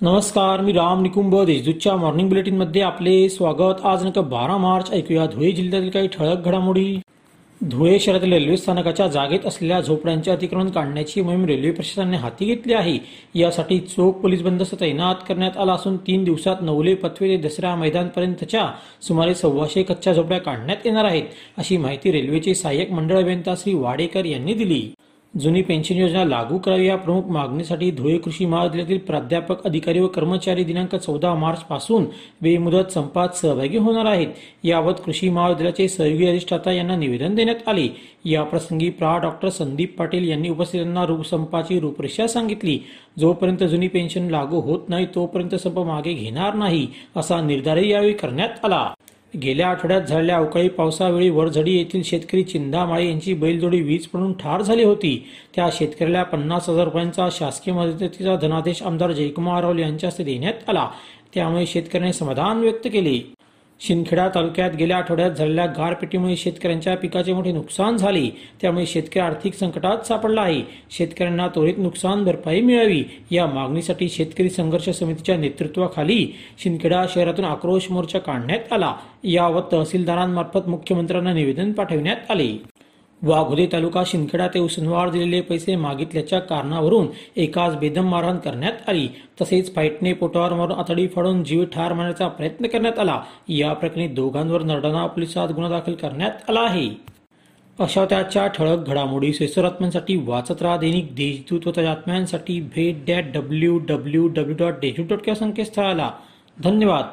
नमस्कार मी राम निकुंभ देशदूतच्या मॉर्निंग बुलेटिनमध्ये आपले स्वागत. आज नका बारा मार्च ऐकूया धुळे जिल्ह्यातील काही ठळक घडामोडी. धुळे शहरातील रेल्वे स्थानकाच्या जागेत असलेल्या झोपड्यांचे अतिक्रमण काढण्याची मोहीम रेल्वे प्रशासनाने हाती घेतली आहे. यासाठी चोख पोलीस बंदोबस्त तैनात करण्यात आला असून तीन दिवसात नवले पथवे ते दसरा मैदानपर्यंतच्या सुमारे सव्वाशे कच्च्या झोपड्या काढण्यात येणार आहेत अशी माहिती रेल्वेचे सहाय्यक मंडळ अभियंता श्री वाडेकर यांनी दिली. जुनी पेन्शन योजना लागू करावी या प्रमुख मागणीसाठी धुळे कृषी महाविद्यालयातील प्राध्यापक अधिकारी व कर्मचारी दिनांक चौदा मार्च पासून बेमुदत संपात सहभागी होणार आहेत. याबाबत कृषी महाविद्यालयाचे सहयोगी अधिष्ठाता यांना निवेदन देण्यात आले. याप्रसंगी प्रा. डॉक्टर संदीप पाटील यांनी उपस्थितांना संपाची रूपरेषा सांगितली. जोपर्यंत जुनी पेन्शन लागू होत नाही तोपर्यंत संप मागे घेणार नाही असा निर्धारही यावेळी करण्यात आला. गेल्या आठवड्यात झालेल्या अवकाळी पावसावेळी वरझडी येथील शेतकरी चिंधामाळे यांची बैलजोडी वीज पडून ठार झाली होती. त्या शेतकऱ्याला पन्नास हजार रुपयांचा शासकीय मदतीचा धनादेश आमदार जयकुमार रावल यांच्या हस्ते देण्यात आला. त्यामुळे शेतकऱ्यांनी समाधान व्यक्त केले. शिंदखेडा तालुक्यात गेल्या आठवड्यात झालेल्या गारपिटीमुळे शेतकऱ्यांच्या पिकाचे मोठे नुकसान झाले. त्यामुळे शेतकरी आर्थिक संकटात सापडला आहे. शेतकऱ्यांना त्वरित नुकसान भरपाई मिळावी या मागणीसाठी शेतकरी संघर्ष समितीच्या नेतृत्वाखाली शिंदखेडा शहरातून आक्रोश मोर्चा काढण्यात आला. याबाबत तहसीलदारांमार्फत मुख्यमंत्र्यांना निवेदन पाठविण्यात आले. वाघोदे तालुका शिंदखेडा ते उसनवार दिलेले पैसे मागितल्याच्या कारणावरून एकाच बेदम मारहाण करण्यात आली. तसेच फाईटने पोटावर मारून आतडी फाडून जीव ठार मारण्याचा प्रयत्न करण्यात आला. या प्रकरणी दोघांवर नरडाणा पोलिसात गुन्हा दाखल करण्यात आला आहे. अशा त्याच्या ठळक घडामोडी सेसरात्म्यांसाठी वाचत राहा दैनिक देशदूत व त्याच्या भेट that W W W dot Deshdoot dot संकेतस्थळाला. धन्यवाद.